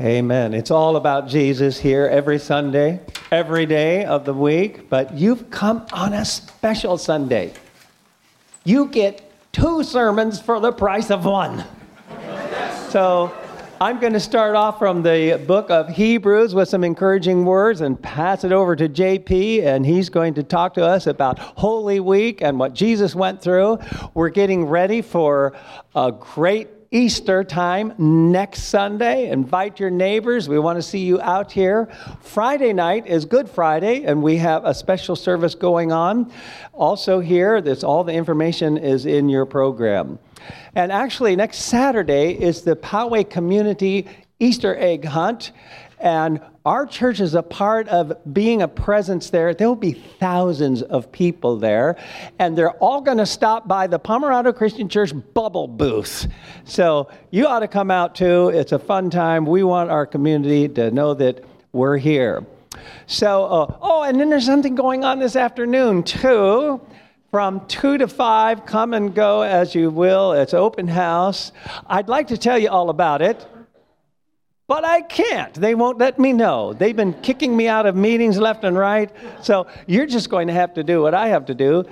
Amen. It's all about Jesus here every Sunday, every day of the week, but you've come on a special Sunday. You get two sermons for the price of one. So I'm going to start off from the book of Hebrews with some encouraging words and pass it over to JP, and he's going to talk to us about Holy Week and what Jesus went through. We're getting ready for a great Easter time next Sunday. Invite your neighbors. We want to see you out here. Friday night is Good Friday, and we have a special service going on. Also, here, this, all the information is in your program. And actually, next Saturday is the Poway Community Easter egg hunt. And our church is a part of being a presence there. There will be thousands of people there, and they're all going to stop by the Pomerado Christian Church bubble booth. So you ought to come out too. It's a fun time. We want our community to know that we're here. So, uh, oh, and then there's something going on this afternoon too. From 2 to 5, come and go as you will. It's open house. I'd like to tell you all about it. But I can't. They won't let me know. They've been kicking me out of meetings left and right. So you're just going to have to do what I have to do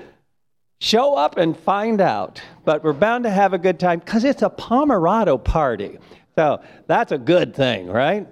show up and find out. But we're bound to have a good time because it's a Pomerado party. So that's a good thing, right?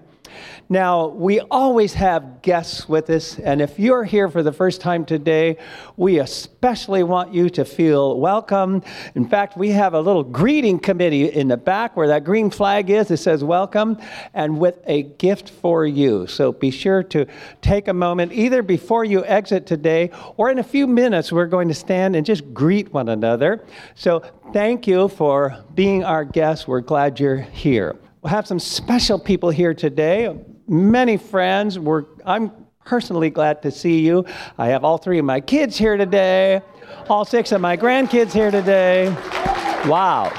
Now, we always have guests with us, and if you're here for the first time today, we especially want you to feel welcome. In fact, we have a little greeting committee in the back where that green flag is. It says welcome, and with a gift for you. So be sure to take a moment, either before you exit today or in a few minutes, we're going to stand and just greet one another. So thank you for being our guest. We're glad you're here. We'll have some special people here today many friends. We're, I'm personally glad to see you. I have all three of my kids here today, all six of my grandkids here today. Wow.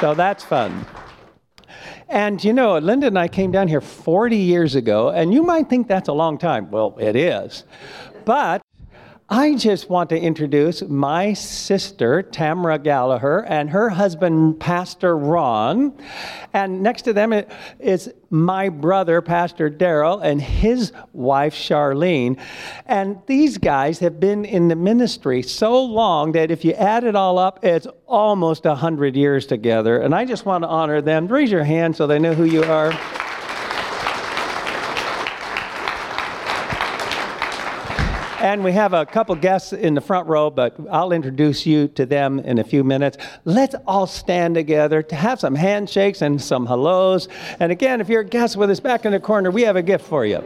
So that's fun. And you know, Linda and I came down here 40 years ago, and you might think that's a long time. Well, it is. But I just want to introduce my sister, Tamara Gallagher, and her husband, Pastor Ron. And next to them is my brother, Pastor Daryl, and his wife, Charlene. And these guys have been in the ministry so long that if you add it all up, it's almost 100 years together. And I just want to honor them. Raise your hand so they know who you are. And we have a couple guests in the front row, but I'll introduce you to them in a few minutes. Let's all stand together to have some handshakes and some hellos. And again, if you're a guest with us back in the corner, we have a gift for you.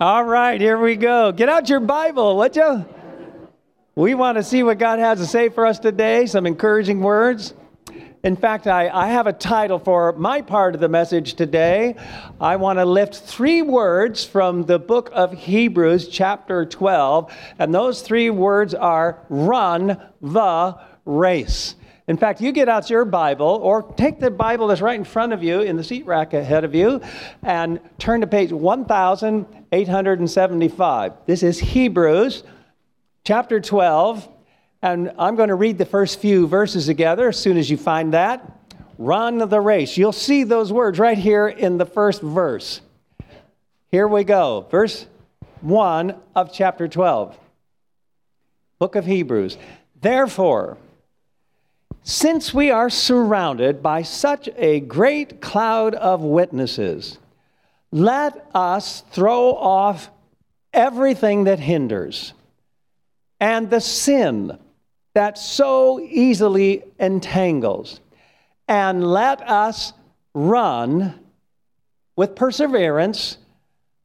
all right, here we go. Get out your Bible, would you? We want to see what God has to say for us today, some encouraging words. In fact, I, I have a title for my part of the message today. I want to lift three words from the book of Hebrews, chapter 12, and those three words are run the race. In fact, you get out your Bible or take the Bible that's right in front of you in the seat rack ahead of you and turn to page 1875. This is Hebrews chapter 12 and I'm going to read the first few verses together as soon as you find that. Run the race. You'll see those words right here in the first verse. Here we go. Verse 1 of chapter 12. Book of Hebrews. Therefore, since we are surrounded by such a great cloud of witnesses, let us throw off everything that hinders and the sin that so easily entangles. And let us run with perseverance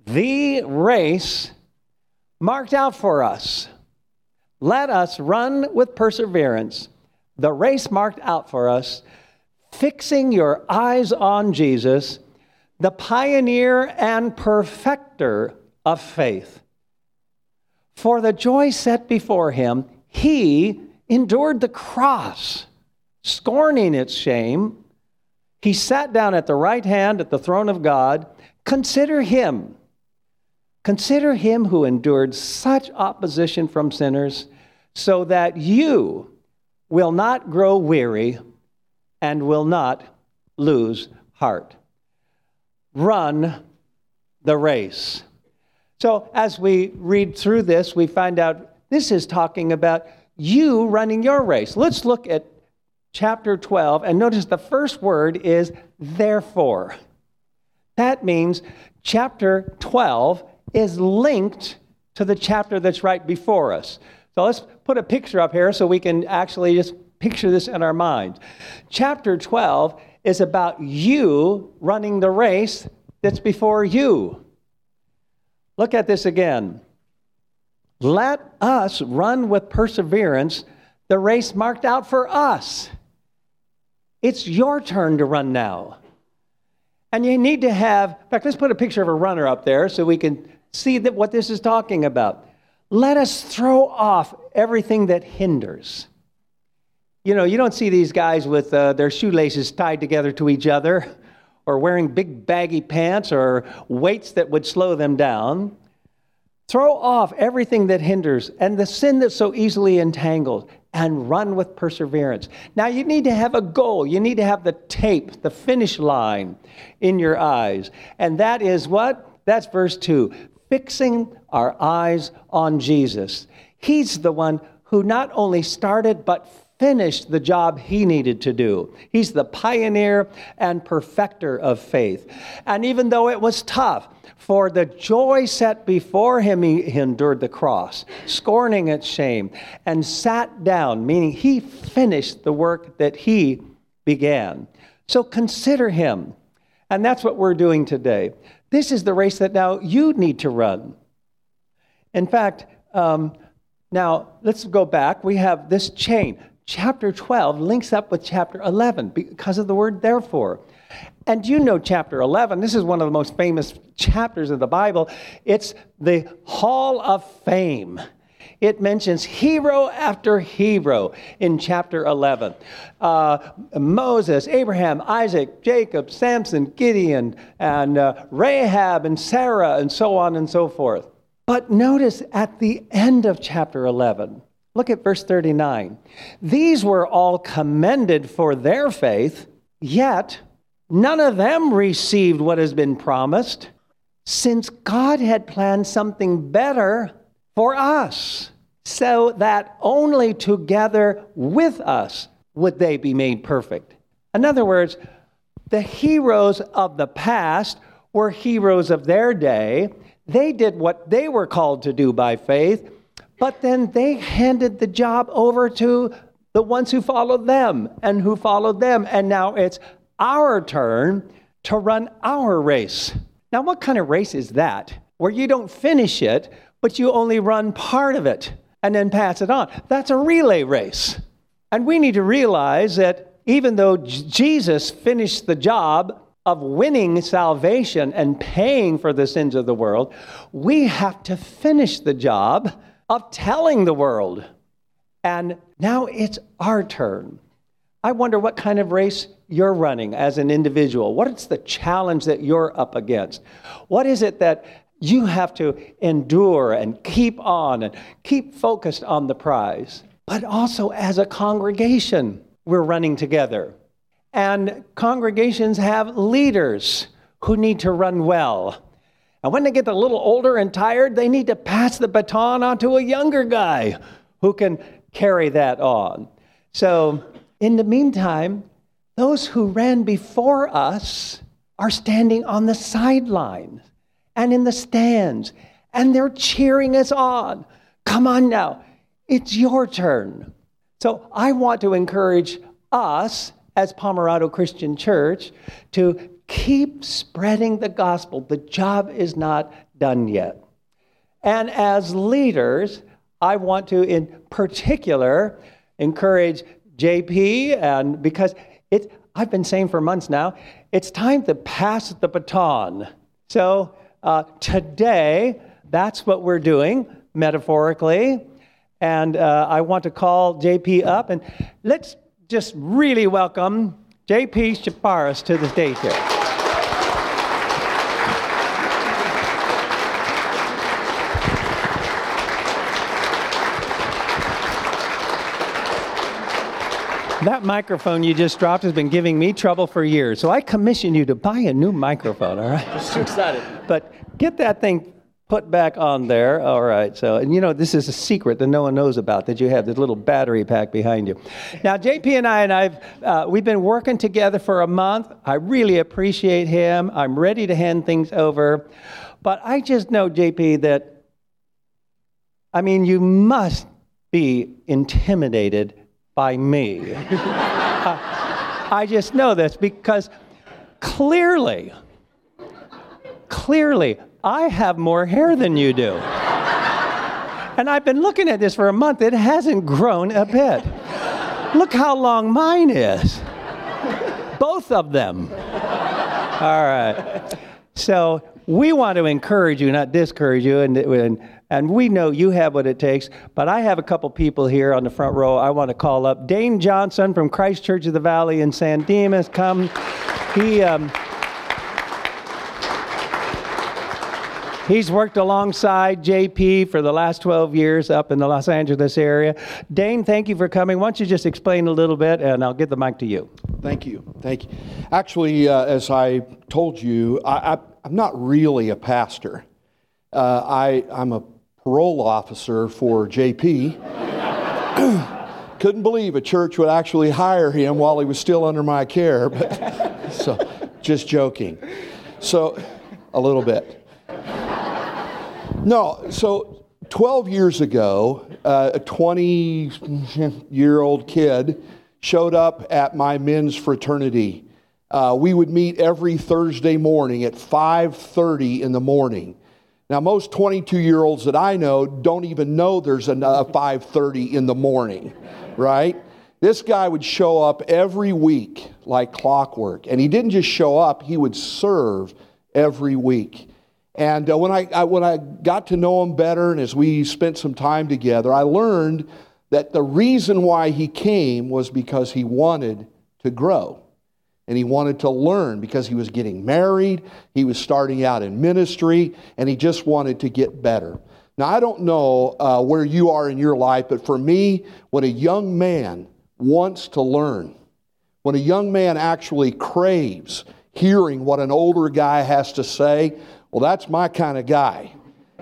the race marked out for us. Let us run with perseverance the race marked out for us, fixing your eyes on Jesus, the pioneer and perfecter of faith. For the joy set before him, he endured the cross, scorning its shame. He sat down at the right hand at the throne of God. Consider him. Consider him who endured such opposition from sinners, so that you will not grow weary and will not lose heart. Run the race. So, as we read through this, we find out this is talking about you running your race. Let's look at chapter 12 and notice the first word is therefore. That means chapter 12 is linked to the chapter that's right before us. So let's put a picture up here so we can actually just picture this in our minds. Chapter 12 is about you running the race that's before you. Look at this again. Let us run with perseverance the race marked out for us. It's your turn to run now. And you need to have, in fact, let's put a picture of a runner up there so we can see that what this is talking about. Let us throw off everything that hinders. You know, you don't see these guys with uh, their shoelaces tied together to each other or wearing big baggy pants or weights that would slow them down. Throw off everything that hinders and the sin that so easily entangles and run with perseverance. Now, you need to have a goal. You need to have the tape, the finish line in your eyes. And that is what? That's verse 2 fixing our eyes on Jesus. He's the one who not only started, but finished the job he needed to do. He's the pioneer and perfecter of faith. And even though it was tough, for the joy set before him, he endured the cross, scorning its shame, and sat down, meaning he finished the work that he began. So consider him. And that's what we're doing today. This is the race that now you need to run. In fact, um, now let's go back. We have this chain chapter 12 links up with chapter 11 because of the word therefore. And you know chapter 11, this is one of the most famous chapters of the Bible. It's the Hall of Fame. It mentions hero after hero in chapter 11. Uh, Moses, Abraham, Isaac, Jacob, Samson, Gideon, and uh, Rahab, and Sarah, and so on and so forth. But notice at the end of chapter 11, Look at verse 39. These were all commended for their faith, yet none of them received what has been promised, since God had planned something better for us, so that only together with us would they be made perfect. In other words, the heroes of the past were heroes of their day. They did what they were called to do by faith but then they handed the job over to the ones who followed them and who followed them. And now it's our turn to run our race. Now, what kind of race is that? Where you don't finish it, but you only run part of it and then pass it on. That's a relay race. And we need to realize that even though Jesus finished the job of winning salvation and paying for the sins of the world, we have to finish the job of telling the world. And now it's our turn. I wonder what kind of race you're running as an individual. What is the challenge that you're up against? What is it that you have to endure and keep on and keep focused on the prize? But also as a congregation, we're running together. And congregations have leaders who need to run well. And when they get a little older and tired, they need to pass the baton on to a younger guy who can carry that on. So, in the meantime, those who ran before us are standing on the sidelines and in the stands, and they're cheering us on. Come on now, it's your turn. So, I want to encourage us as Pomerado Christian Church to keep spreading the gospel. The job is not done yet. And as leaders, I want to, in particular, encourage JP, and because it, I've been saying for months now, it's time to pass the baton. So uh, today, that's what we're doing, metaphorically. And uh, I want to call JP up, and let's just really welcome JP Chaparis to the stage here. That microphone you just dropped has been giving me trouble for years. So I commissioned you to buy a new microphone, all right? Just too excited. But get that thing put back on there. All right. So, and you know, this is a secret that no one knows about that you have this little battery pack behind you. Now, JP and I and I've uh, we've been working together for a month. I really appreciate him. I'm ready to hand things over, but I just know JP that. I mean, you must be intimidated by me. I just know this because clearly, clearly, I have more hair than you do. and I've been looking at this for a month. It hasn't grown a bit. Look how long mine is. Both of them. All right. So we want to encourage you, not discourage you, and, and, and we know you have what it takes. But I have a couple people here on the front row I want to call up. Dane Johnson from Christ Church of the Valley in San Dimas, come. He. Um, He's worked alongside JP for the last 12 years up in the Los Angeles area. Dane, thank you for coming. Why don't you just explain a little bit, and I'll give the mic to you. Thank you. Thank you. Actually, uh, as I told you, I, am not really a pastor. Uh, I, I'm a parole officer for JP. Couldn't believe a church would actually hire him while he was still under my care. But, so, just joking. So, a little bit. No, so 12 years ago, uh, a 20 year old kid showed up at my men's fraternity. Uh, we would meet every Thursday morning at 5:30 in the morning. Now, most 22 year olds that I know don't even know there's a 5:30 in the morning, right? This guy would show up every week like clockwork, and he didn't just show up; he would serve every week. And uh, when, I, I, when I got to know him better and as we spent some time together, I learned that the reason why he came was because he wanted to grow. And he wanted to learn because he was getting married, he was starting out in ministry, and he just wanted to get better. Now, I don't know uh, where you are in your life, but for me, when a young man wants to learn, when a young man actually craves hearing what an older guy has to say, well, that's my kind of guy.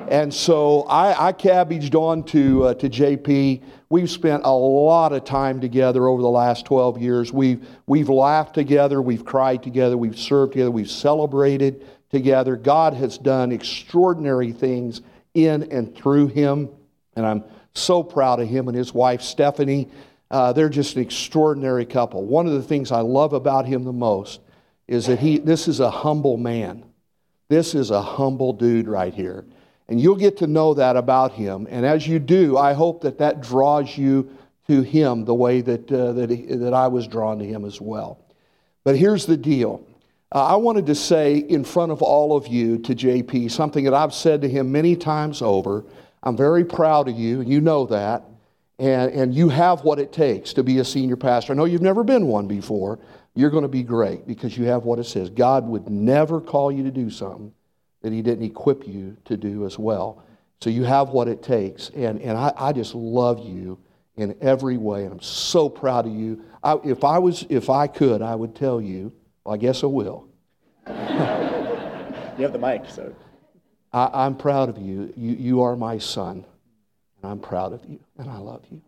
And so I, I cabbaged on to, uh, to JP. We've spent a lot of time together over the last 12 years. We've, we've laughed together, we've cried together, we've served together, we've celebrated together. God has done extraordinary things in and through him. And I'm so proud of him and his wife, Stephanie. Uh, they're just an extraordinary couple. One of the things I love about him the most is that he, this is a humble man. This is a humble dude right here. And you'll get to know that about him. And as you do, I hope that that draws you to him the way that, uh, that, he, that I was drawn to him as well. But here's the deal. Uh, I wanted to say in front of all of you to JP something that I've said to him many times over. I'm very proud of you, and you know that. And, and you have what it takes to be a senior pastor. I know you've never been one before, you're going to be great because you have what it says. God would never call you to do something that He didn't equip you to do as well. So you have what it takes. And, and I, I just love you in every way. And I'm so proud of you. I, if, I was, if I could, I would tell you, well, I guess I will. you have the mic, so. I, I'm proud of you. you. You are my son. And I'm proud of you. And I love you.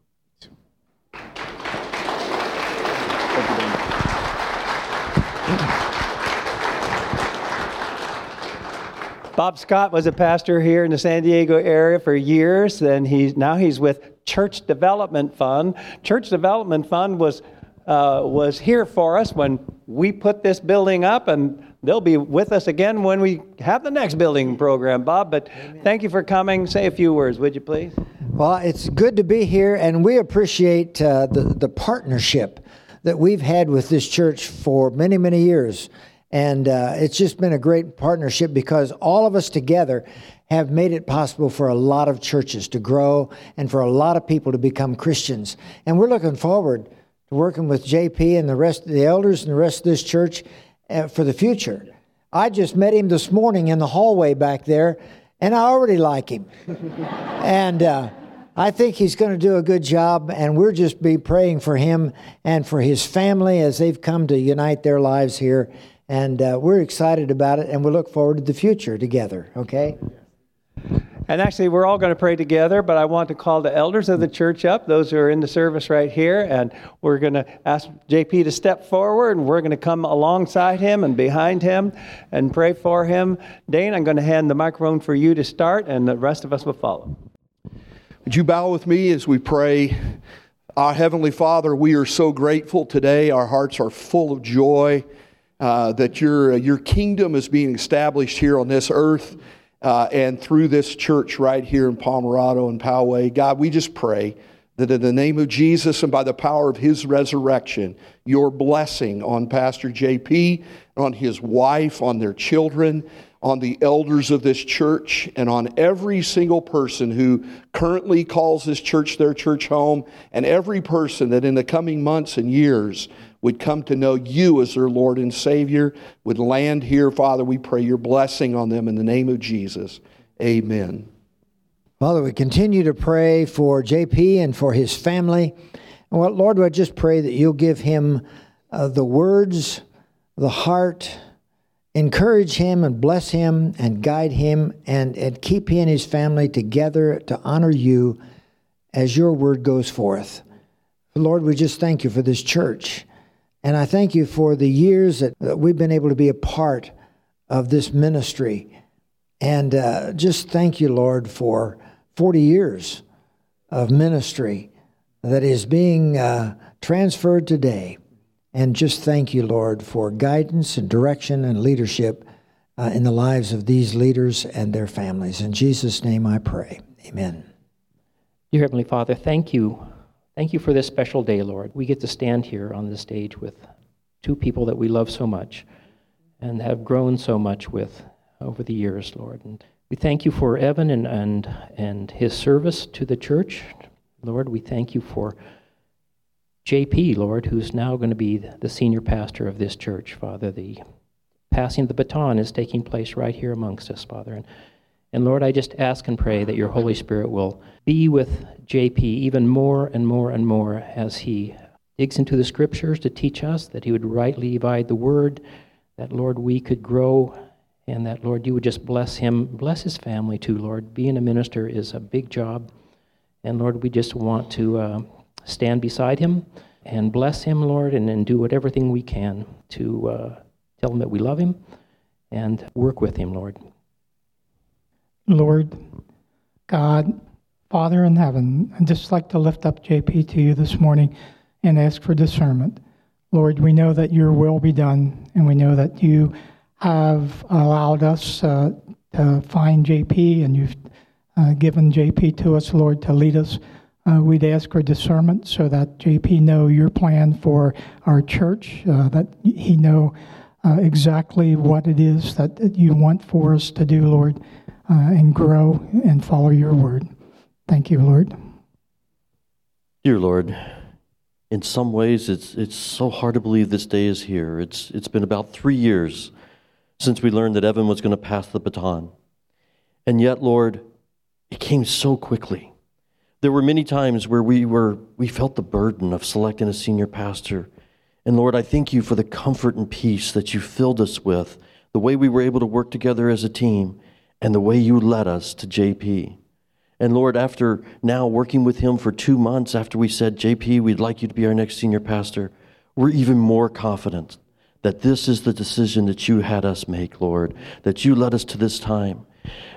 Bob Scott was a pastor here in the San Diego area for years. Then he's now he's with Church Development Fund. Church Development Fund was uh, was here for us when we put this building up, and they'll be with us again when we have the next building program. Bob, but Amen. thank you for coming. Say a few words, would you please? Well, it's good to be here, and we appreciate uh, the the partnership that we've had with this church for many many years. And uh, it's just been a great partnership because all of us together have made it possible for a lot of churches to grow and for a lot of people to become Christians. And we're looking forward to working with JP and the rest of the elders and the rest of this church uh, for the future. I just met him this morning in the hallway back there, and I already like him. and uh, I think he's going to do a good job, and we're just be praying for him and for his family as they've come to unite their lives here. And uh, we're excited about it, and we look forward to the future together. Okay. And actually, we're all going to pray together, but I want to call the elders of the church up, those who are in the service right here, and we're going to ask JP to step forward, and we're going to come alongside him and behind him and pray for him. Dane, I'm going to hand the microphone for you to start, and the rest of us will follow. Would you bow with me as we pray? Our Heavenly Father, we are so grateful today. Our hearts are full of joy uh, that your, your kingdom is being established here on this earth uh, and through this church right here in Pomerado and Poway. God, we just pray that in the name of Jesus and by the power of his resurrection, your blessing on Pastor JP, on his wife, on their children, on the elders of this church, and on every single person who currently calls this church their church home, and every person that in the coming months and years would come to know you as their Lord and Savior, would land here. Father, we pray your blessing on them in the name of Jesus. Amen. Father, we continue to pray for JP and for his family. And Lord, I just pray that you'll give him uh, the words, the heart, encourage him and bless him and guide him and, and keep he and his family together to honor you as your word goes forth. Lord, we just thank you for this church. And I thank you for the years that, that we've been able to be a part of this ministry. And uh, just thank you, Lord, for 40 years of ministry that is being uh, transferred today. And just thank you, Lord, for guidance and direction and leadership uh, in the lives of these leaders and their families. In Jesus' name I pray. Amen. Dear Heavenly Father, thank you Thank you for this special day, Lord. We get to stand here on the stage with two people that we love so much and have grown so much with over the years, Lord. And we thank you for Evan and, and, and his service to the church. Lord, we thank you for JP, Lord, who's now going to be the senior pastor of this church, Father. The passing of the baton is taking place right here amongst us, Father. And and Lord, I just ask and pray that your Holy Spirit will be with JP even more and more and more as he digs into the scriptures to teach us, that he would rightly divide the word, that, Lord, we could grow, and that, Lord, you would just bless him, bless his family too, Lord. Being a minister is a big job. And Lord, we just want to uh, stand beside him and bless him, Lord, and, and do everything we can to uh, tell him that we love him and work with him, Lord. Lord God, Father in heaven, I'd just like to lift up JP to you this morning and ask for discernment. Lord, we know that your will be done, and we know that you have allowed us uh, to find JP, and you've uh, given JP to us, Lord, to lead us. Uh, we'd ask for discernment so that JP know your plan for our church, uh, that he know uh, exactly what it is that, that you want for us to do, Lord uh, and grow and follow your word. Thank you, Lord. Dear Lord, in some ways it's, it's so hard to believe this day is here. It's, it's been about three years since we learned that Evan was going to pass the baton. And yet, Lord, it came so quickly. There were many times where we, were, we felt the burden of selecting a senior pastor. And Lord, I thank you for the comfort and peace that you filled us with, the way we were able to work together as a team and the way you led us to JP. And Lord, after now working with him for two months after we said, JP, we'd like you to be our next senior pastor, we're even more confident that this is the decision that you had us make, Lord, that you led us to this time.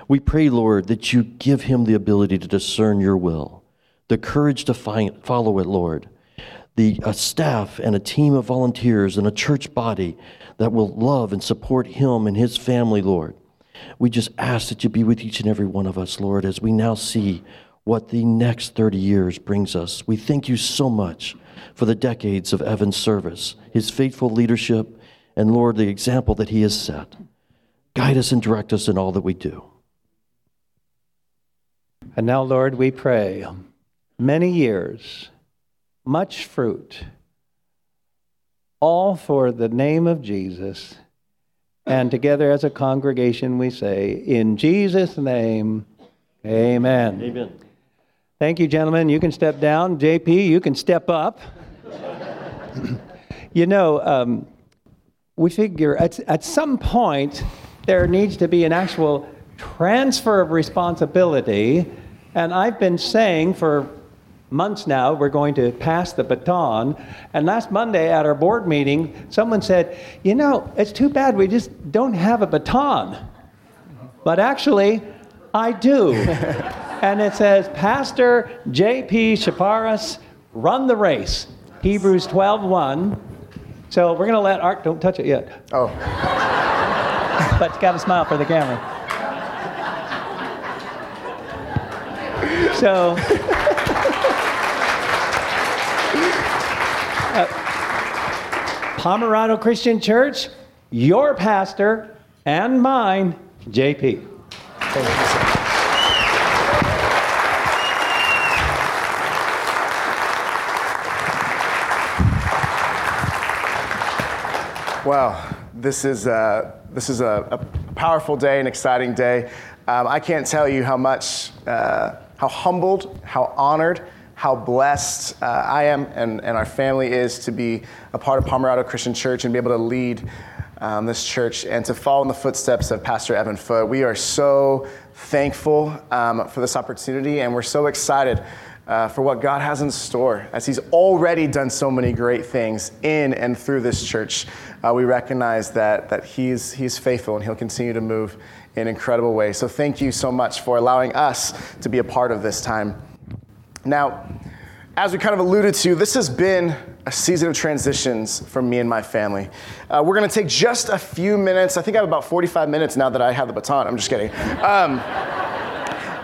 We pray, Lord, that you give him the ability to discern your will, the courage to find, follow it, Lord, the a staff and a team of volunteers and a church body that will love and support him and his family, Lord. We just ask that you be with each and every one of us, Lord, as we now see what the next 30 years brings us. We thank you so much for the decades of Evan's service, his faithful leadership, and Lord, the example that he has set. Guide us and direct us in all that we do. And now, Lord, we pray many years, much fruit, all for the name of Jesus and together as a congregation, we say, In Jesus' name, amen. Amen. Thank you, gentlemen. You can step down. JP, you can step up. you know, um, we figure at, at some point there needs to be an actual transfer of responsibility. And I've been saying for months now we're going to pass the baton. And last Monday at our board meeting, someone said, You know, it's too bad we just don't have a baton. But actually, I do. and it says, Pastor J.P. Chaparas, run the race. Hebrews 12 1. So we're going to let Art, don't touch it yet. Oh, But you got to smile for the camera. So, Pomerado Christian Church, your pastor and mine, JP. Wow, this is, uh, this is a, a powerful day, an exciting day. Um, I can't tell you how much, uh, how humbled, how honored, how blessed uh, I am and, and our family is to be a part of Pomerado Christian Church and be able to lead um, this church and to follow in the footsteps of Pastor Evan Foote. We are so thankful um, for this opportunity and we're so excited uh, for what God has in store as He's already done so many great things in and through this church. Uh, we recognize that, that he's, he's faithful and He'll continue to move in incredible ways. So thank you so much for allowing us to be a part of this time. Now, as we kind of alluded to, this has been a season of transitions for me and my family. Uh, we're going to take just a few minutes. I think I have about 45 minutes now that I have the baton. I'm just kidding. Um,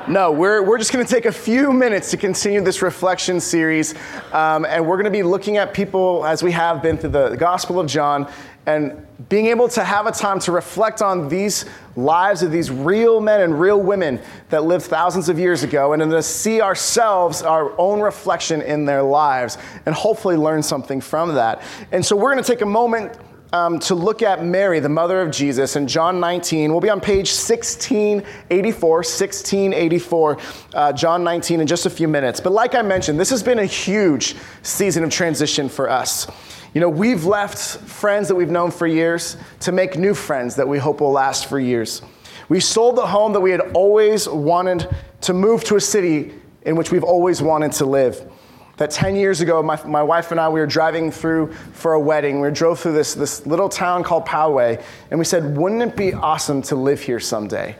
no, we're, we're just going to take a few minutes to continue this reflection series. Um, and we're going to be looking at people as we have been through the Gospel of John and being able to have a time to reflect on these lives of these real men and real women that lived thousands of years ago and then to see ourselves, our own reflection in their lives, and hopefully learn something from that. And so we're going to take a moment um, to look at Mary, the mother of Jesus, in John 19. We'll be on page 1684, 1684, uh, John 19, in just a few minutes. But like I mentioned, this has been a huge season of transition for us. You know, we've left friends that we've known for years to make new friends that we hope will last for years. We sold the home that we had always wanted to move to a city in which we've always wanted to live that 10 years ago, my, my wife and I, we were driving through for a wedding. We drove through this, this little town called Poway, and we said, wouldn't it be awesome to live here someday?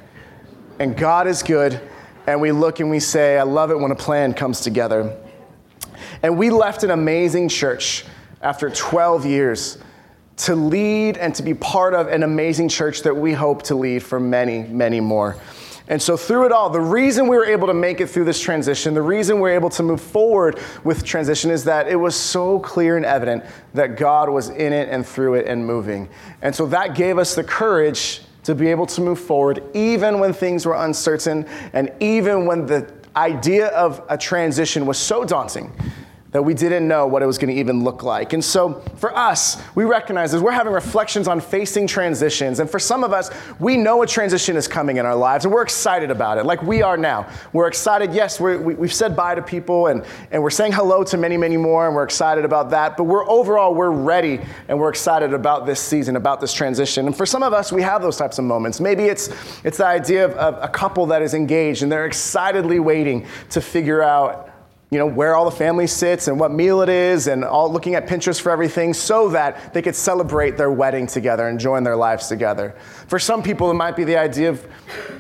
And God is good, and we look and we say, I love it when a plan comes together. And we left an amazing church after 12 years to lead and to be part of an amazing church that we hope to lead for many, many more. And so, through it all, the reason we were able to make it through this transition, the reason we're able to move forward with transition is that it was so clear and evident that God was in it and through it and moving. And so, that gave us the courage to be able to move forward, even when things were uncertain and even when the idea of a transition was so daunting that we didn't know what it was going to even look like. And so for us, we recognize as we're having reflections on facing transitions. And for some of us, we know a transition is coming in our lives and we're excited about it, like we are now. We're excited, yes, we have said bye to people and, and we're saying hello to many, many more, and we're excited about that. But we're overall, we're ready and we're excited about this season, about this transition. And for some of us, we have those types of moments. Maybe it's, it's the idea of, of a couple that is engaged and they're excitedly waiting to figure out you know, where all the family sits and what meal it is and all looking at Pinterest for everything so that they could celebrate their wedding together and join their lives together. For some people, it might be the idea of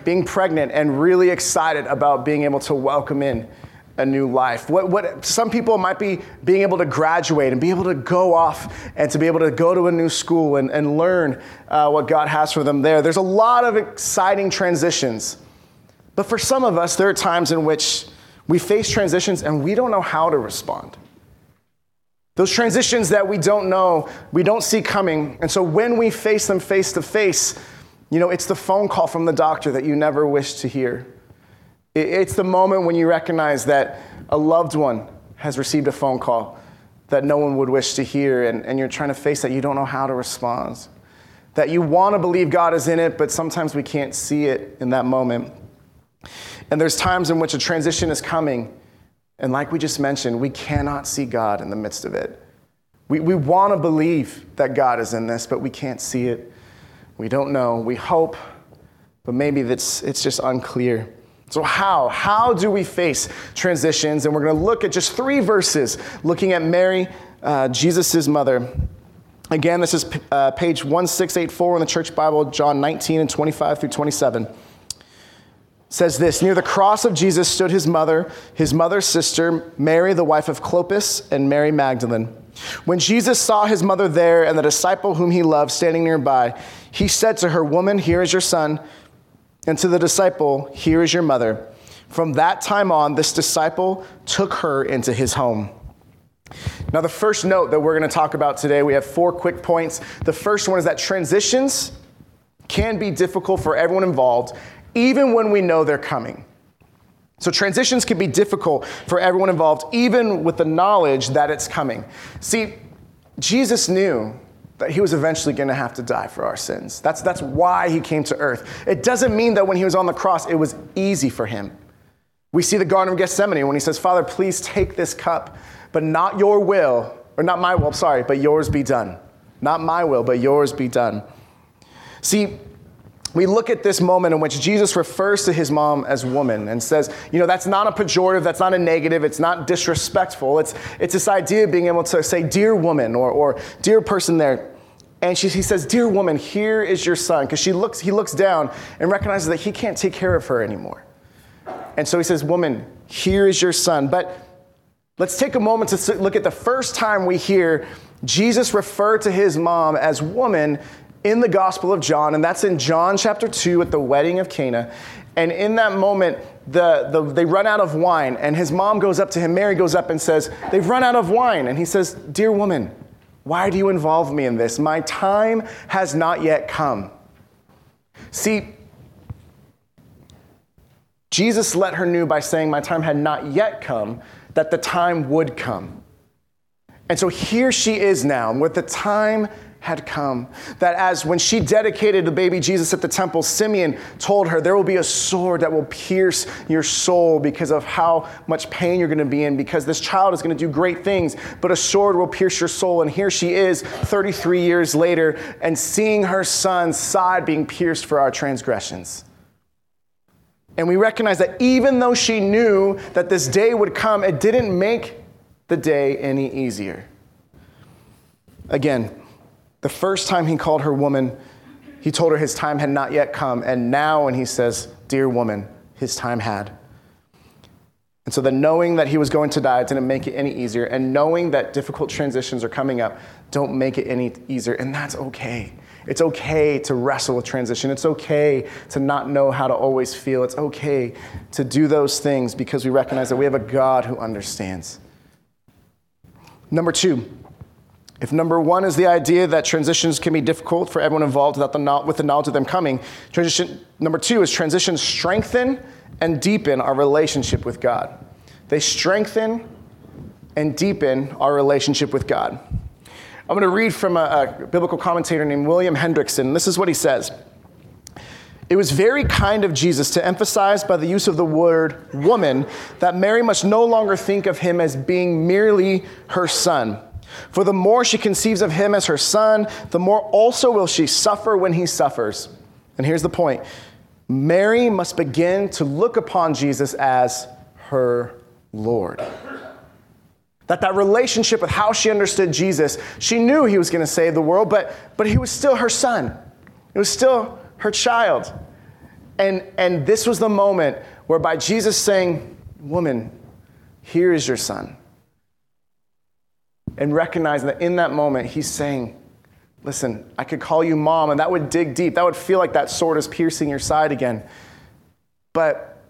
being pregnant and really excited about being able to welcome in a new life. What, what some people might be being able to graduate and be able to go off and to be able to go to a new school and, and learn uh, what God has for them there. There's a lot of exciting transitions. But for some of us, there are times in which we face transitions and we don't know how to respond. Those transitions that we don't know, we don't see coming. And so when we face them face to face, you know, it's the phone call from the doctor that you never wish to hear. It's the moment when you recognize that a loved one has received a phone call that no one would wish to hear, and, and you're trying to face that. You don't know how to respond. That you want to believe God is in it, but sometimes we can't see it in that moment. And there's times in which a transition is coming And like we just mentioned, we cannot see God in the midst of it. We, we want to believe that God is in this, but we can't see it. We don't know. We hope, but maybe it's, it's just unclear. So, how? How do we face transitions? And we're going to look at just three verses looking at Mary, uh, Jesus' mother. Again, this is uh, page 1684 in the Church Bible, John 19 and 25 through 27 says this Near the cross of Jesus stood his mother, his mother's sister, Mary, the wife of Clopas, and Mary Magdalene. When Jesus saw his mother there and the disciple whom he loved standing nearby, he said to her, Woman, here is your son. And to the disciple, Here is your mother. From that time on, this disciple took her into his home. Now, the first note that we're going to talk about today, we have four quick points. The first one is that transitions can be difficult for everyone involved, even when we know they're coming. So, transitions can be difficult for everyone involved, even with the knowledge that it's coming. See, Jesus knew that he was eventually going to have to die for our sins. That's, that's why he came to earth. It doesn't mean that when he was on the cross, it was easy for him. We see the Garden of Gethsemane when he says, Father, please take this cup, but not your will, or not my will, sorry, but yours be done. Not my will, but yours be done. See, we look at this moment in which Jesus refers to his mom as woman and says, you know, that's not a pejorative, that's not a negative, it's not disrespectful. It's, it's this idea of being able to say, dear woman, or, or dear person there. And she, he says, Dear woman, here is your son. Because she looks, he looks down and recognizes that he can't take care of her anymore. And so he says, Woman, here is your son. But let's take a moment to look at the first time we hear Jesus refer to his mom as woman in the Gospel of John, and that's in John chapter 2 at the wedding of Cana. And in that moment, the, the, they run out of wine, and his mom goes up to him. Mary goes up and says, They've run out of wine. And he says, Dear woman, why do you involve me in this? My time has not yet come. See, Jesus let her know by saying, My time had not yet come, that the time would come. And so here she is now, with the time had come. That as when she dedicated the baby Jesus at the temple, Simeon told her, There will be a sword that will pierce your soul because of how much pain you're going to be in, because this child is going to do great things, but a sword will pierce your soul. And here she is, 33 years later, and seeing her son's side being pierced for our transgressions. And we recognize that even though she knew that this day would come, it didn't make the day any easier. Again, the first time he called her woman, he told her his time had not yet come. And now, when he says, Dear woman, his time had. And so, the knowing that he was going to die didn't make it any easier. And knowing that difficult transitions are coming up don't make it any easier. And that's okay. It's okay to wrestle with transition. It's okay to not know how to always feel. It's okay to do those things because we recognize that we have a God who understands. Number two, if number one is the idea that transitions can be difficult for everyone involved without the, with the knowledge of them coming, transition number two is transitions strengthen and deepen our relationship with God. They strengthen and deepen our relationship with God. I'm going to read from a, a biblical commentator named William Hendriksen. This is what he says. It was very kind of Jesus to emphasize by the use of the word woman that Mary must no longer think of him as being merely her son for the more she conceives of him as her son, the more also will she suffer when he suffers. And here's the point Mary must begin to look upon Jesus as her Lord. That that relationship with how she understood Jesus, she knew he was going to save the world, but, but he was still her son. It was still her child. And, and this was the moment whereby Jesus saying, Woman, here is your son and recognizing that in that moment, he's saying, Listen, I could call you mom, and that would dig deep. That would feel like that sword is piercing your side again. But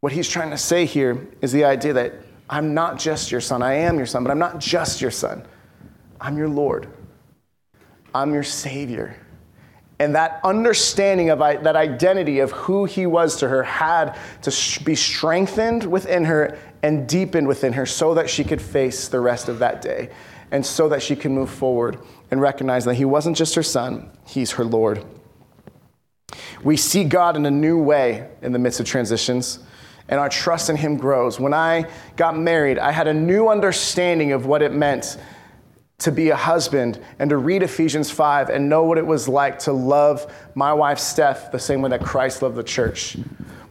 what he's trying to say here is the idea that I'm not just your son. I am your son, but I'm not just your son. I'm your Lord. I'm your Savior. And that understanding of that identity of who he was to her had to be strengthened within her and deepened within her so that she could face the rest of that day and so that she can move forward and recognize that he wasn't just her son, he's her Lord. We see God in a new way in the midst of transitions. and our trust in Him grows. When I got married, I had a new understanding of what it meant to be a husband and to read Ephesians 5 and know what it was like to love my wife, Steph, the same way that Christ loved the church.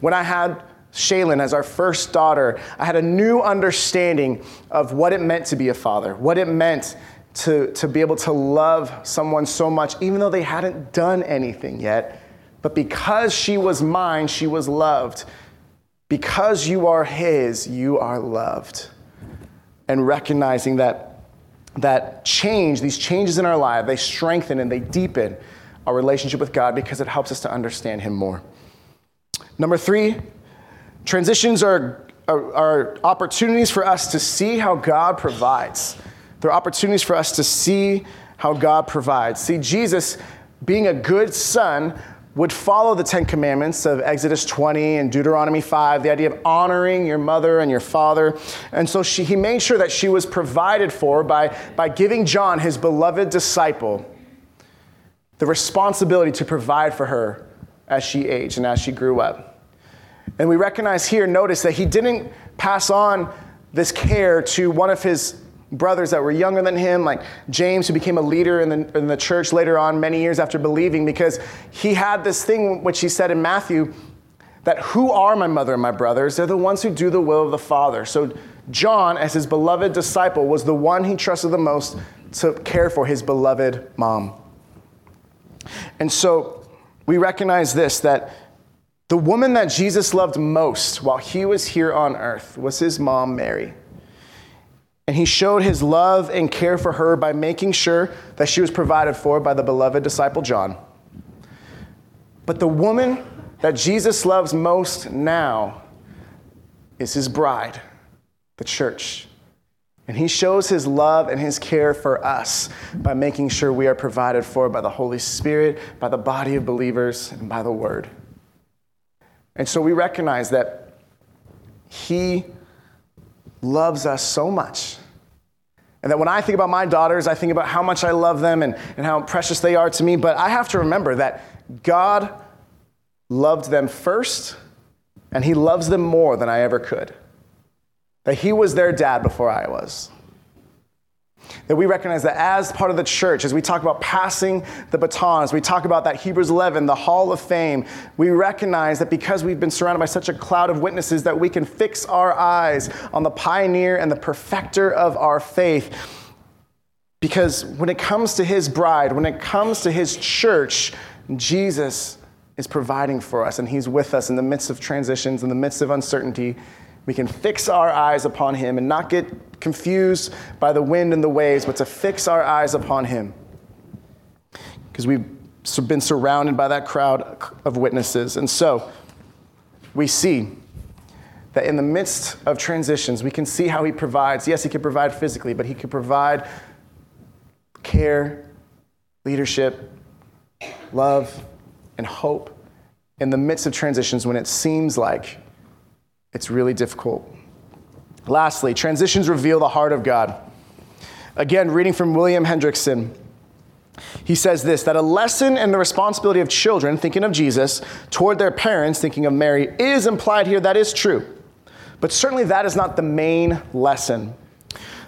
When I had Shaylin as our first daughter, I had a new understanding of what it meant to be a father, what it meant to, to be able to love someone so much, even though they hadn't done anything yet. But because she was mine, she was loved. Because you are His, you are loved. And recognizing that, that change, these changes in our life, they strengthen and they deepen our relationship with God because it helps us to understand Him more. Number three, transitions are, are, are opportunities for us to see how God provides. They're opportunities for us to see how God provides. See, Jesus, being a good son, would follow the Ten Commandments of Exodus 20 and Deuteronomy 5, the idea of honoring your mother and your father. And so she, he made sure that she was provided for by, by giving John, his beloved disciple, the responsibility to provide for her as she aged and as she grew up. And we recognize here, notice that he didn't pass on this care to one of his brothers that were younger than him, like James, who became a leader in the, in the church later on, many years after believing, because he had this thing which he said in Matthew that who are my mother and my brothers? They're the ones who do the will of the Father. So John, as his beloved disciple, was the one he trusted the most to care for his beloved mom. And so we recognize this that the woman that Jesus loved most while he was here on earth was his mom, Mary. And he showed his love and care for her by making sure that she was provided for by the beloved disciple John. But the woman that Jesus loves most now is his bride, the church. And he shows his love and his care for us by making sure we are provided for by the Holy Spirit, by the body of believers, and by the Word. And so we recognize that he loves us so much. And that when I think about my daughters, I think about how much I love them and, and how precious they are to me. But I have to remember that God loved them first, and He loves them more than I ever could. That He was their dad before I was. That we recognize that as part of the church, as we talk about passing the baton, as we talk about that Hebrews 11, the hall of fame, we recognize that because we've been surrounded by such a cloud of witnesses, that we can fix our eyes on the pioneer and the perfecter of our faith. Because when it comes to his bride, when it comes to his church, Jesus is providing for us and he's with us in the midst of transitions, in the midst of uncertainty. We can fix our eyes upon him and not get confused by the wind and the waves, but to fix our eyes upon him. Because we've been surrounded by that crowd of witnesses. And so we see that in the midst of transitions, we can see how he provides. Yes, he can provide physically, but he can provide care, leadership, love, and hope in the midst of transitions when it seems like it's really difficult. Lastly, transitions reveal the heart of God. Again, reading from William Hendriksen, he says this that a lesson in the responsibility of children, thinking of Jesus, toward their parents, thinking of Mary, is implied here. That is true. But certainly that is not the main lesson.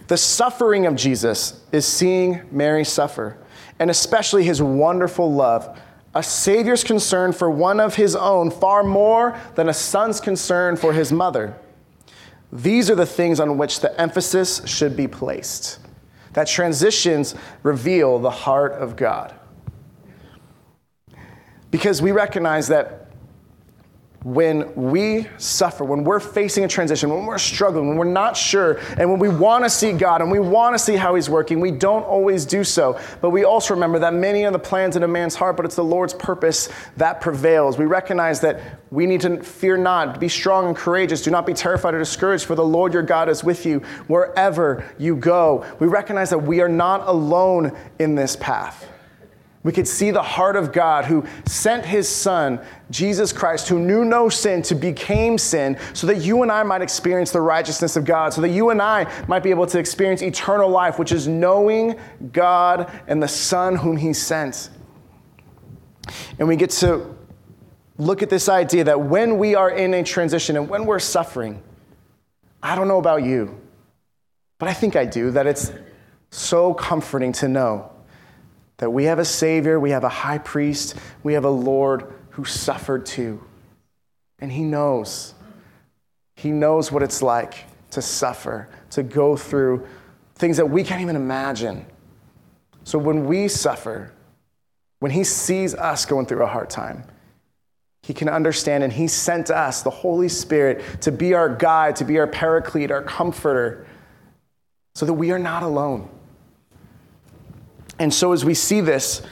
The suffering of Jesus is seeing Mary suffer, and especially his wonderful love a Savior's concern for one of his own far more than a son's concern for his mother. These are the things on which the emphasis should be placed. That transitions reveal the heart of God. Because we recognize that when we suffer, when we're facing a transition, when we're struggling, when we're not sure, and when we want to see God and we want to see how He's working, we don't always do so. But we also remember that many are the plans in a man's heart, but it's the Lord's purpose that prevails. We recognize that we need to fear not, be strong and courageous, do not be terrified or discouraged, for the Lord your God is with you wherever you go. We recognize that we are not alone in this path. We could see the heart of God who sent his son, Jesus Christ, who knew no sin, to become sin so that you and I might experience the righteousness of God, so that you and I might be able to experience eternal life, which is knowing God and the Son whom he sent. And we get to look at this idea that when we are in a transition and when we're suffering, I don't know about you, but I think I do, that it's so comforting to know that we have a Savior, we have a high priest, we have a Lord who suffered too. And He knows. He knows what it's like to suffer, to go through things that we can't even imagine. So when we suffer, when He sees us going through a hard time, He can understand, and He sent us, the Holy Spirit, to be our guide, to be our paraclete, our comforter, so that we are not alone. And so as we see this,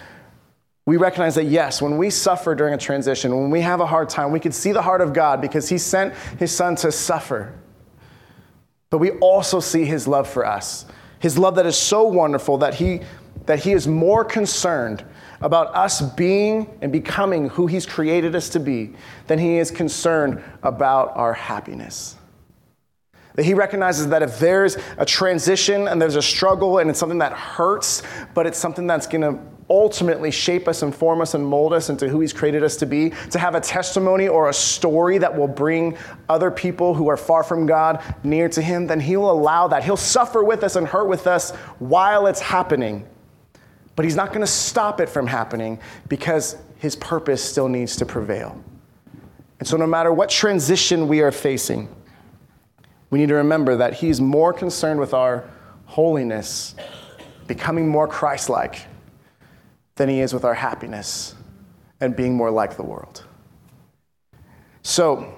we recognize that yes, when we suffer during a transition, when we have a hard time, we can see the heart of God because He sent His Son to suffer. But we also see His love for us, His love that is so wonderful that He, that he is more concerned about us being and becoming who He's created us to be than He is concerned about our happiness. That he recognizes that if there's a transition and there's a struggle and it's something that hurts, but it's something that's going to ultimately shape us and form us and mold us into who he's created us to be, to have a testimony or a story that will bring other people who are far from God near to him, then he'll allow that. He'll suffer with us and hurt with us while it's happening. But he's not going to stop it from happening because his purpose still needs to prevail. And so, no matter what transition we are facing, we need to remember that He's more concerned with our holiness, becoming more Christ like, than He is with our happiness and being more like the world. So,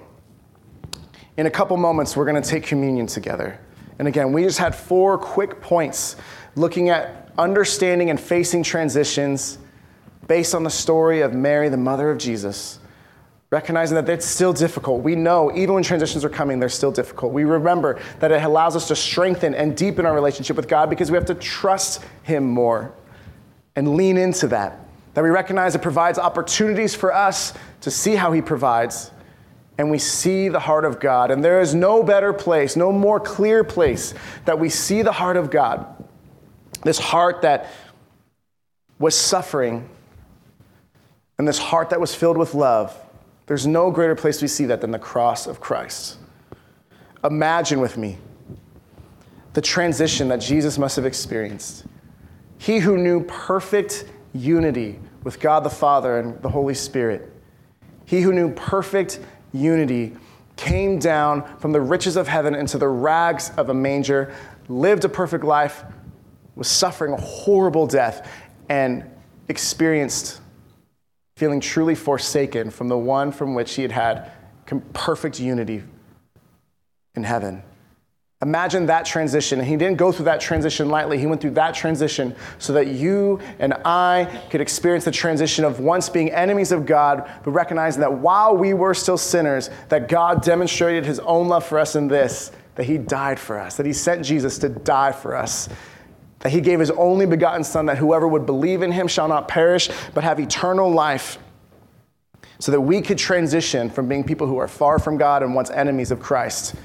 in a couple moments, we're going to take communion together. And again, we just had four quick points looking at understanding and facing transitions based on the story of Mary, the mother of Jesus recognizing that it's still difficult. We know even when transitions are coming, they're still difficult. We remember that it allows us to strengthen and deepen our relationship with God because we have to trust Him more and lean into that. That we recognize it provides opportunities for us to see how He provides. And we see the heart of God. And there is no better place, no more clear place that we see the heart of God. This heart that was suffering, and this heart that was filled with love there's no greater place we see that than the cross of Christ. Imagine with me the transition that Jesus must have experienced. He who knew perfect unity with God the Father and the Holy Spirit, he who knew perfect unity came down from the riches of heaven into the rags of a manger, lived a perfect life, was suffering a horrible death, and experienced feeling truly forsaken from the one from which he had had perfect unity in heaven. Imagine that transition. And he didn't go through that transition lightly. He went through that transition so that you and I could experience the transition of once being enemies of God, but recognizing that while we were still sinners, that God demonstrated his own love for us in this, that he died for us, that he sent Jesus to die for us that he gave his only begotten Son, that whoever would believe in him shall not perish, but have eternal life, so that we could transition from being people who are far from God and once enemies of Christ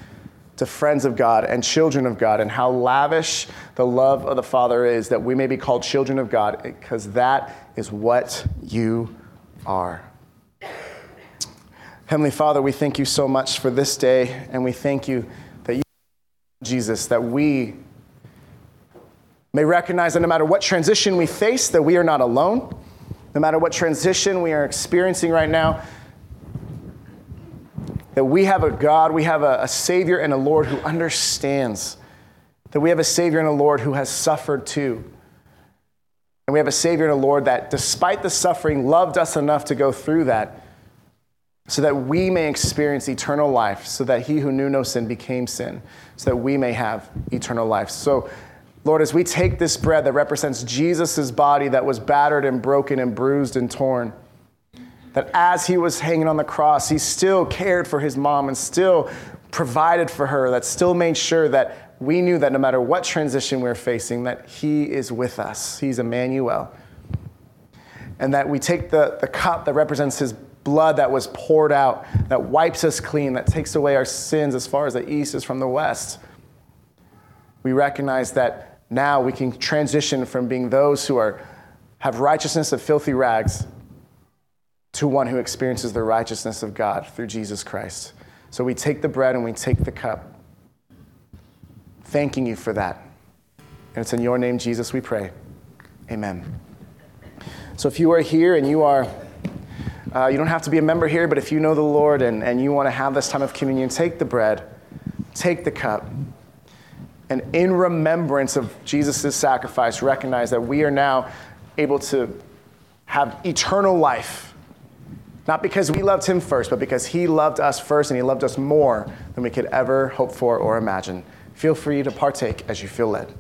to friends of God and children of God, and how lavish the love of the Father is that we may be called children of God, because that is what you are. Heavenly Father, we thank you so much for this day, and we thank you that you, Jesus, that we may recognize that no matter what transition we face, that we are not alone. No matter what transition we are experiencing right now, that we have a God, we have a, a Savior and a Lord who understands. That we have a Savior and a Lord who has suffered too. And we have a Savior and a Lord that, despite the suffering, loved us enough to go through that so that we may experience eternal life, so that he who knew no sin became sin, so that we may have eternal life. So, Lord, as we take this bread that represents Jesus' body that was battered and broken and bruised and torn, that as he was hanging on the cross, he still cared for his mom and still provided for her, that still made sure that we knew that no matter what transition we we're facing, that he is with us. He's Emmanuel. And that we take the, the cup that represents his blood that was poured out, that wipes us clean, that takes away our sins as far as the east is from the west. We recognize that now we can transition from being those who are, have righteousness of filthy rags to one who experiences the righteousness of God through Jesus Christ. So we take the bread and we take the cup, thanking you for that. And it's in your name, Jesus, we pray. Amen. So if you are here and you are, uh, you don't have to be a member here, but if you know the Lord and, and you want to have this time of communion, take the bread, take the cup, and in remembrance of Jesus' sacrifice, recognize that we are now able to have eternal life. Not because we loved him first, but because he loved us first and he loved us more than we could ever hope for or imagine. Feel free to partake as you feel led.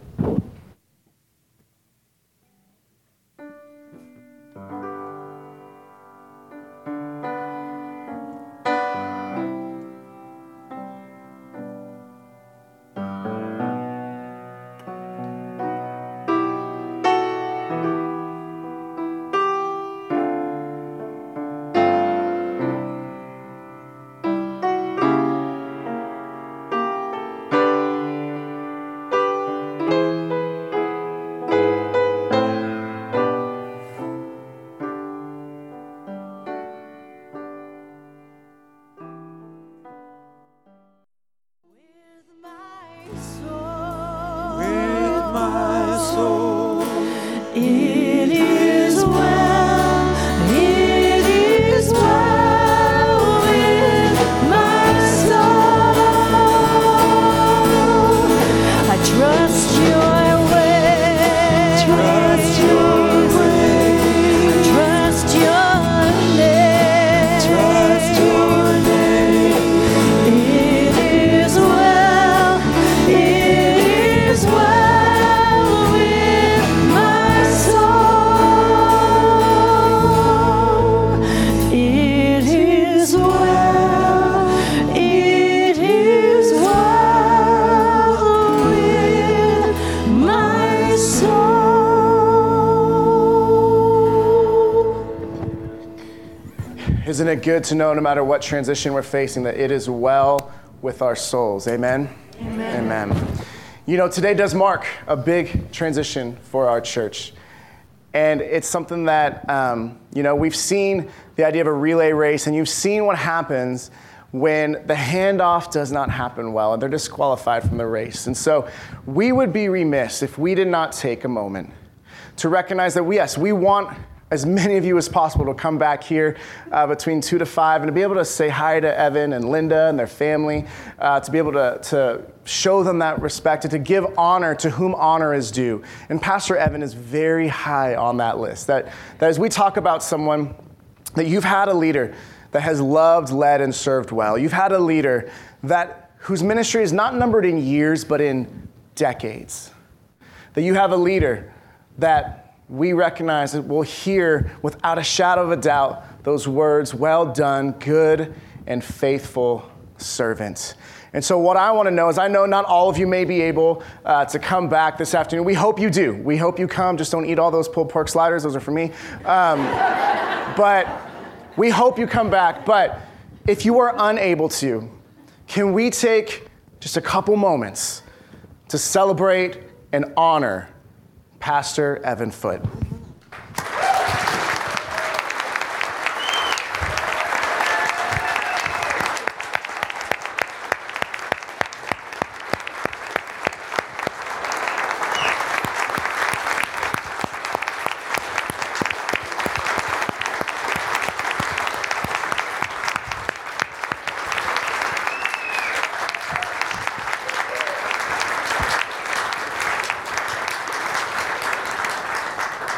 It good to know, no matter what transition we're facing, that it is well with our souls? Amen? Amen. Amen. You know, today does mark a big transition for our church. And it's something that, um, you know, we've seen the idea of a relay race, and you've seen what happens when the handoff does not happen well and they're disqualified from the race. And so we would be remiss if we did not take a moment to recognize that, we, yes, we want as many of you as possible to come back here uh, between 2 to 5 and to be able to say hi to Evan and Linda and their family, uh, to be able to, to show them that respect and to give honor to whom honor is due. And Pastor Evan is very high on that list. That, that as we talk about someone, that you've had a leader that has loved, led, and served well. You've had a leader that whose ministry is not numbered in years, but in decades. That you have a leader that we recognize that we'll hear without a shadow of a doubt those words, well done, good and faithful servant. And so, what I want to know is I know not all of you may be able uh, to come back this afternoon. We hope you do. We hope you come. Just don't eat all those pulled pork sliders, those are for me. Um, but we hope you come back. But if you are unable to, can we take just a couple moments to celebrate and honor Pastor Evan Foote.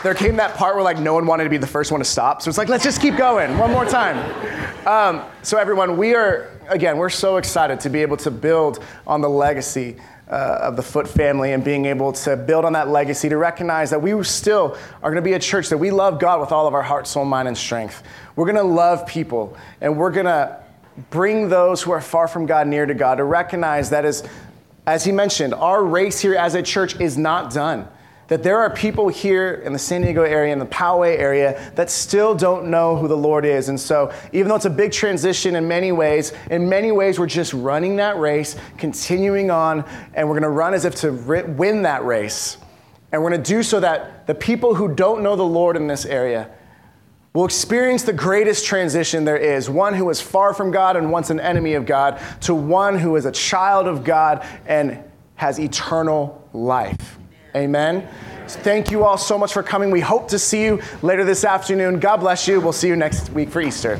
There came that part where like no one wanted to be the first one to stop. So it's like, let's just keep going one more time. Um, so everyone, we are, again, we're so excited to be able to build on the legacy uh, of the Foote family and being able to build on that legacy to recognize that we still are going to be a church that we love God with all of our heart, soul, mind, and strength. We're going to love people and we're going to bring those who are far from God near to God to recognize that as, as he mentioned, our race here as a church is not done that there are people here in the San Diego area, in the Poway area, that still don't know who the Lord is. And so, even though it's a big transition in many ways, in many ways, we're just running that race, continuing on, and we're to run as if to win that race. And we're to do so that the people who don't know the Lord in this area will experience the greatest transition there is one who is far from God and once an enemy of God, to one who is a child of God and has eternal life. Amen. Thank you all so much for coming. We hope to see you later this afternoon. God bless you. We'll see you next week for Easter.